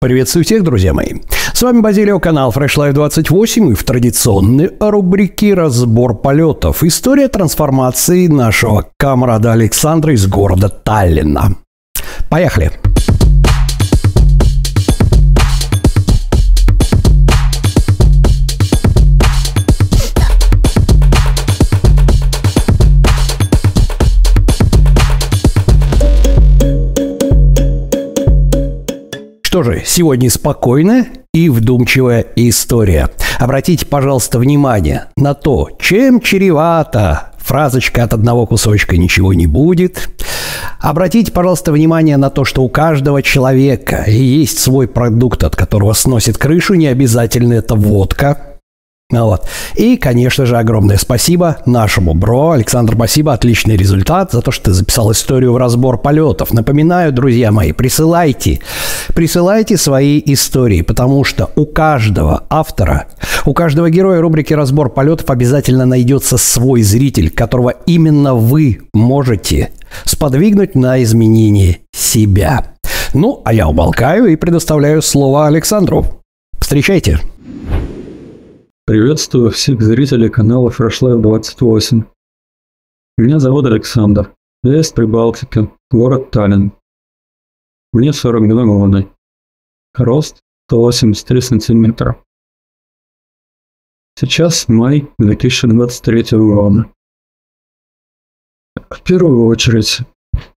Приветствую всех, друзья мои. С вами Базилио, канал Fresh Life 28 и в традиционной рубрике «Разбор полетов». История трансформации нашего камрада Александра из города Таллина. Поехали! Что же, сегодня спокойная и вдумчивая история. Обратите, пожалуйста, внимание на то, чем чревата фразочка от одного кусочка ничего не будет. Обратите, пожалуйста, внимание на то, что у каждого человека есть свой продукт, от которого сносит крышу. Не обязательно это водка. Ну вот. И, конечно же, огромное спасибо нашему бро. Александр, спасибо, отличный результат за то, что ты записал историю в разбор полетов. Напоминаю, друзья мои, присылайте, присылайте свои истории, потому что у каждого автора, у каждого героя рубрики «Разбор полетов» обязательно найдется свой зритель, которого именно вы можете сподвигнуть на изменение себя. Ну, а я умолкаю и предоставляю слово Александру. Встречайте. Приветствую всех зрителей канала Fresh Life 28. Меня зовут Александр. Я из Прибалтики, город Таллин. Мне 42 года. Рост 183 сантиметра. Сейчас май 2023 года. В первую очередь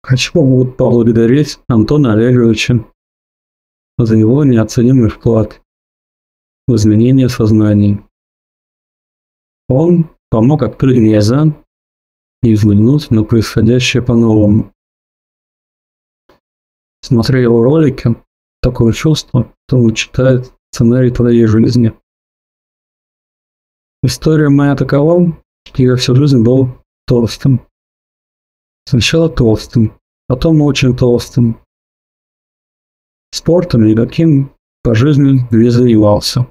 хочу поблагодарить Антона Олеговича за его неоценимый вклад в изменение сознания он помог открыть глаза и взглянуть на происходящее по-новому. Смотря его ролики, такое чувство, что он читает сценарий твоей жизни. История моя такова, что я всю жизнь был толстым. Сначала толстым, потом очень толстым. Спортом никаким по жизни не занимался.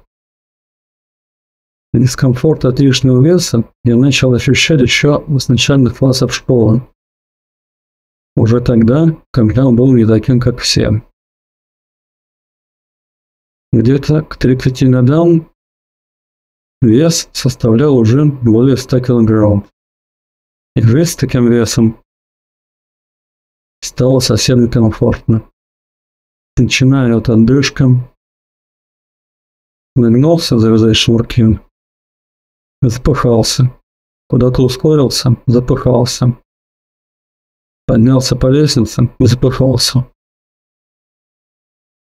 Дискомфорт от лишнего веса я начал ощущать еще с начальных классов школы. Уже тогда, когда он был не таким, как все. Где-то к 30 годам вес составлял уже более 100 килограмм. И жить с таким весом стало совсем некомфортно. Начиная от отдышка, нагнулся завязать шнурки, Запыхался. Куда-то ускорился, запыхался. Поднялся по лестнице, запыхался.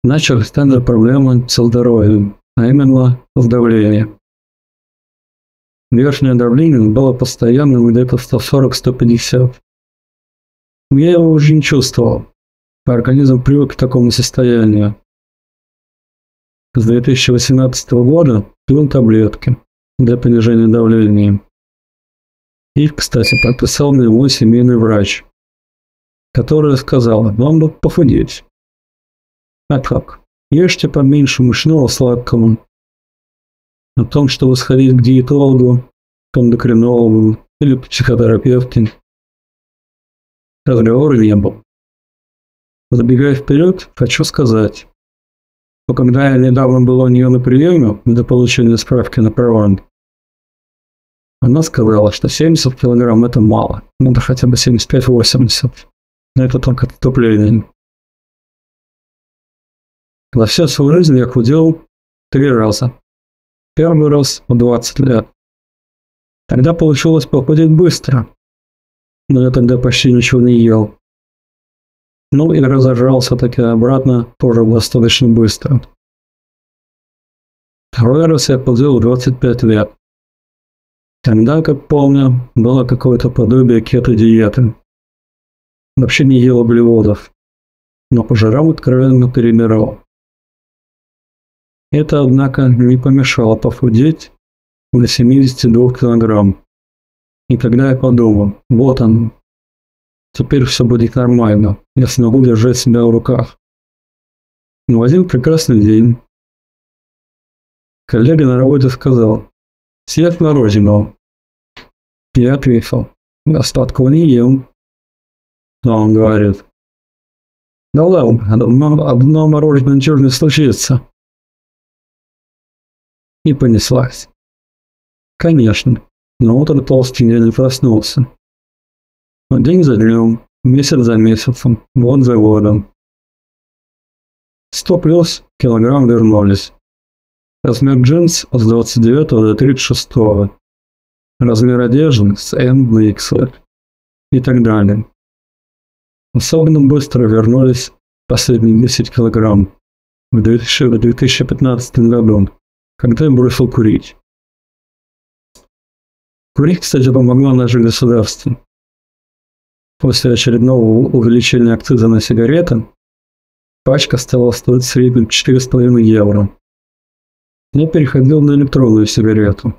Начали стать проблемы с здоровьем, а именно с давлением. Верхнее давление было постоянным где-то 140-150. Я его уже не чувствовал. Организм привык к такому состоянию. С 2018 года пил таблетки для понижения давления. Их, кстати, прописал мне мой семейный врач, который сказал, вам бы похудеть. А как? Ешьте поменьше мучного сладкого. О том, чтобы сходить к диетологу, к эндокринологу или к психотерапевту, разговора не был. Забегая вперед, хочу сказать, что когда я недавно был у нее на приеме для получения справки на права, она сказала, что 70 килограмм это мало. Надо хотя бы 75-80. Но это только отступление. За всю свою жизнь я худел три раза. Первый раз в 20 лет. Тогда получилось похудеть быстро. Но я тогда почти ничего не ел. Ну и разожрался таки обратно тоже достаточно быстро. Второй раз я похудел в 25 лет. Тогда, как помню, было какое-то подобие кето-диеты. Вообще не ел углеводов, но по жирам откровенно перебирал. Это, однако, не помешало похудеть до 72 килограмм. И когда я подумал, вот он, теперь все будет нормально, я смогу держать себя в руках. Но один прекрасный день коллега на работе сказал, Съев мороженого. Я ответил, остатков не ем. Но он говорит, Да ладно, одно, мороженое ничего не случится. И понеслась. Конечно, но утро толстый не проснулся. Но день за днем, месяц за месяцем, год за годом. Сто плюс килограмм вернулись. Размер джинс с 29 до 36. Размер одежды с N на XL. И так далее. Особенно быстро вернулись последние 10 килограмм в 2015 году, когда я бросил курить. Курить, кстати, помогло наше государство. После очередного увеличения акциза на сигареты пачка стала стоить в среднем 4,5 евро. Я переходил на электронную сигарету.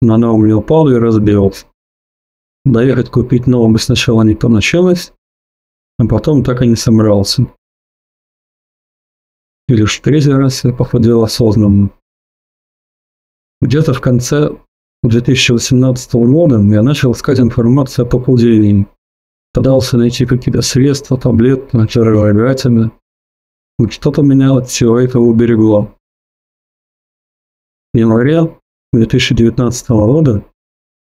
Но она у меня упала и разбилась. Доехать купить новую сначала не получилось, а потом так и не собрался. И лишь в третий раз я похудел осознанно. Где-то в конце 2018 года я начал искать информацию о похудении. Пытался найти какие-то средства, таблетки, жировыгатины. Но что-то меня от всего этого уберегло. В январе 2019 года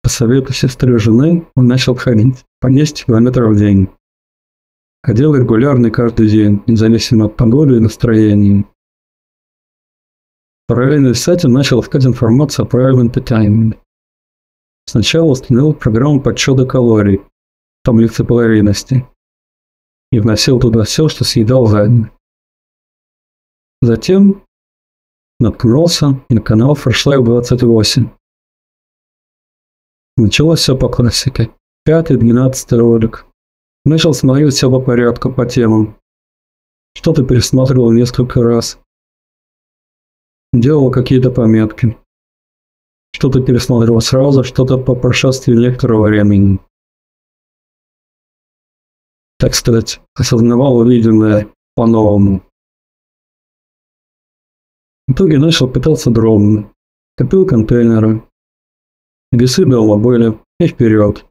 по совету сестры жены он начал ходить по 10 километров в день. Ходил регулярно каждый день, независимо от погоды и настроения. Параллельно с этим начал искать информацию о правильном питании. Сначала установил программу подсчета калорий, таблицы калорийности, и вносил туда все, что съедал за день. Затем наткнулся на канал Фрешлайв 28. Началось все по классике. Пятый, двенадцатый ролик. Начал смотреть все по порядку, по темам. Что-то пересматривал несколько раз. Делал какие-то пометки. Что-то пересматривал сразу, что-то по прошествии некоторого времени. Так сказать, осознавал увиденное по-новому. В итоге начал питаться дробно. Копил контейнеры. Весы дома были и вперед.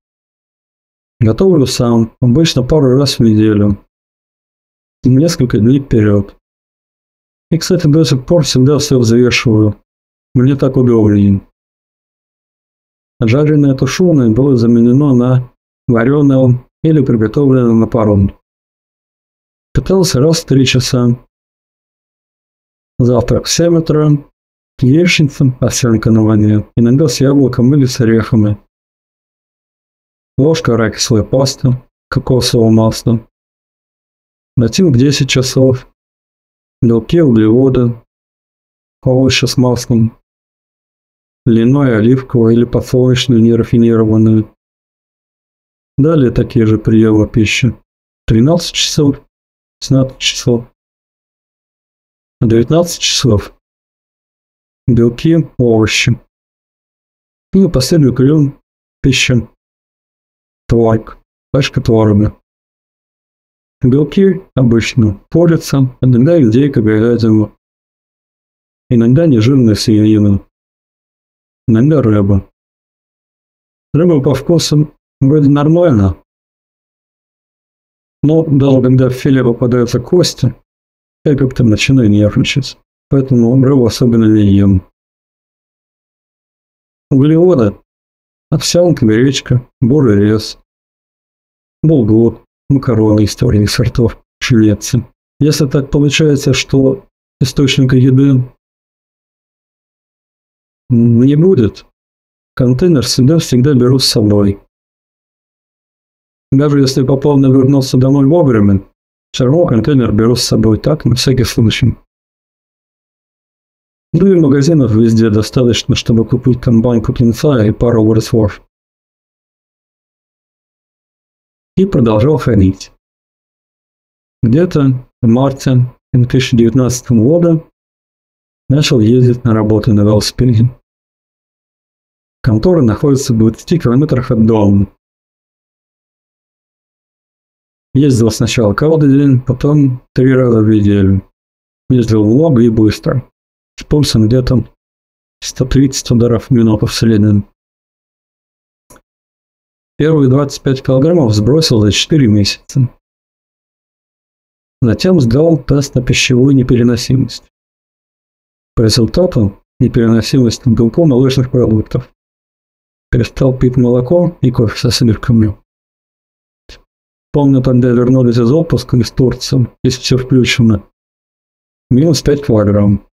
Готовлю сам, обычно пару раз в неделю. Несколько дней вперед. И, кстати, до сих пор всегда все взвешиваю. Мне так удобнее. Жареное тушеное было заменено на вареное или приготовленное на пару. Питался раз в три часа. Завтрак в 7 утра, яичница, овсянка на воде, иногда с яблоком или с орехами ложка арахисовой пасты, кокосового масла. В 10 часов белки, углеводы, овощи с маслом, льняное, оливковое или подсолнечное нерафинированное. Далее такие же приемы пищи. 13 часов, 17 часов, 19 часов. Белки, овощи. И последний прием пищи Тварк, пачка творога. Белки обычно порятся, иногда индейка, говядина. Иногда нежирная свинина. Иногда рыба. Рыба по вкусу вроде нормально. Но даже когда в филе попадаются кости, я как-то начинаю нервничать. Поэтому рыбу особенно не ем. Углеводы. Овсянка, гречка, бурый рис, булгур, макароны из творных сортов, швецы. Если так получается, что источника еды не будет, контейнер всегда всегда беру с собой. Даже если попал на вернулся домой вовремя, все равно контейнер беру с собой так, на всякий случай. Ну и магазинов везде достаточно, чтобы купить там банку кинца и пару ворсворов. и продолжал ходить. Где-то в марте 2019 года начал ездить на работу на велосипеде. Контора находится в 20 километрах от дома. Ездил сначала каждый день, потом три раза в неделю. Ездил много и быстро. С пульсом где-то 130 ударов в минуту в среднем. Первые 25 килограммов сбросил за 4 месяца. Затем сдал тест на пищевую непереносимость. По результату непереносимость белку молочных продуктов. Перестал пить молоко и кофе со сливками. Помню, тогда вернулись из отпуска из Турции, если все включено. Минус 5 килограмм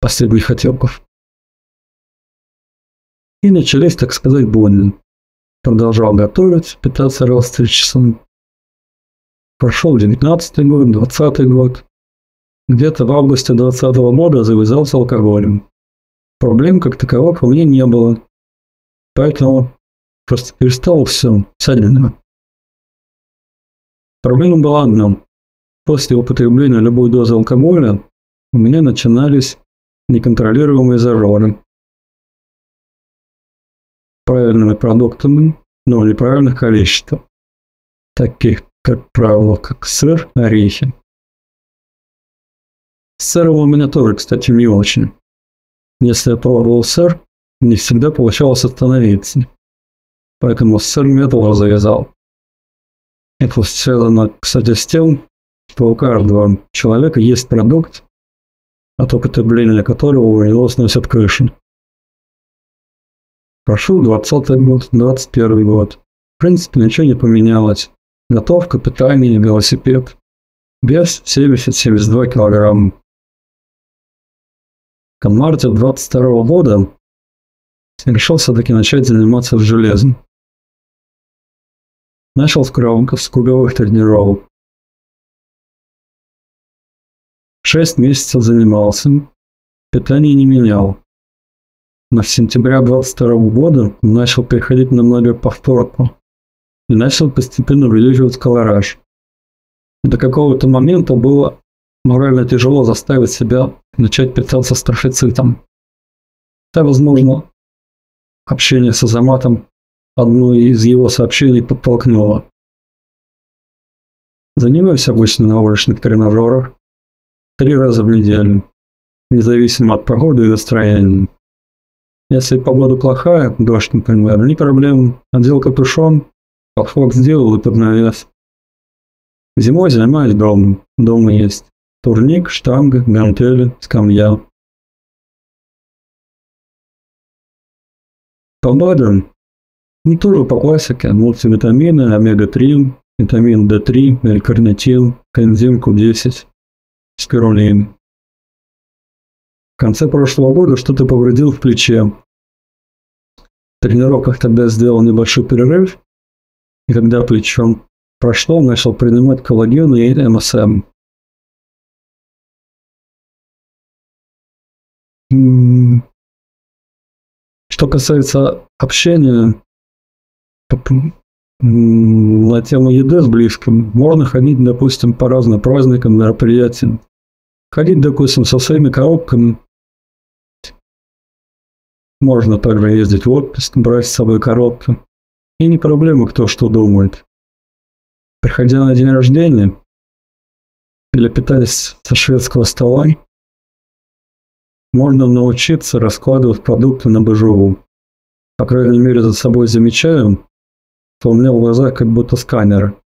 последних хотелков. И начались, так сказать, больно. Продолжал готовить, питаться раз в 3 часа. Прошел 19 год, 20 год. Где-то в августе 20 года завязался алкоголем. Проблем как таковых у меня не было. Поэтому просто перестал все садина. Проблема была одна. После употребления любой дозы алкоголя у меня начинались неконтролируемые зажоры. Правильными продуктами, но неправильных количествах, таких, как правило, как сыр, орехи. С сыром у меня тоже, кстати, не очень. Если я пробовал сыр, не всегда получалось остановиться. Поэтому с сыром я тоже завязал. Это связано, кстати, с тем, что у каждого человека есть продукт, от употребления которого у него сносят крышу. Прошел 20 год, 21 год. В принципе, ничего не поменялось. Готовка, питание, велосипед. Вес 70-72 килограмм. К марте 22 года решил все-таки начать заниматься железом. Начал с круговых, с круговых тренировок. Шесть месяцев занимался, питание не менял. Но в сентябре 22 года начал переходить на многоповторку и начал постепенно увеличивать колораж. До какого-то момента было морально тяжело заставить себя начать питаться строфицитом. Да, возможно, общение с Азаматом одно из его сообщений подтолкнуло. Занимаюсь обычно на уличных тренажерах три раза в неделю, независимо от погоды и настроения. Если погода плохая, дождь, например, не проблем, одел капюшон, подход сделал и поднавес. Зимой занимаюсь дома, дома есть турник, штанга, гантели, скамья. Погода ну, тоже по классике. Мультивитамины, омега-3, витамин D3, L-карнитин, коэнзим Q10, спирулин. В конце прошлого года что-то повредил в плече. В тренировках тогда сделал небольшой перерыв, и когда плечом прошло, начал принимать коллаген и МСМ. Что касается общения, на тему еды с близким. Можно ходить, допустим, по разным праздникам, мероприятиям. Ходить, допустим, со своими коробками. Можно также ездить в отпуск, брать с собой коробки. И не проблема, кто что думает. Приходя на день рождения или питаясь со шведского стола, можно научиться раскладывать продукты на божеву. По крайней мере, за собой замечаю, то у меня в глазах как будто сканер.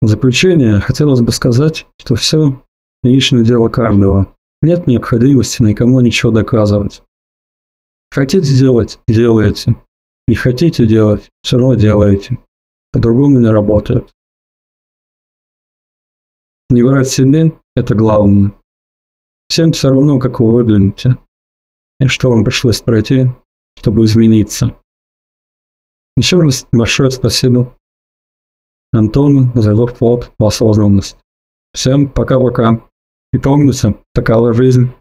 В заключение хотелось бы сказать, что все личное дело каждого. Нет необходимости никому ничего доказывать. Хотите делать – делаете. Не хотите делать – все равно делаете. По-другому не работает. Не врать себе – это главное. Всем все равно, как вы выглядите. И что вам пришлось пройти, чтобы измениться. Еще раз большое спасибо Антону за вклад в осознанность. Всем пока-пока. И помните, такова жизнь.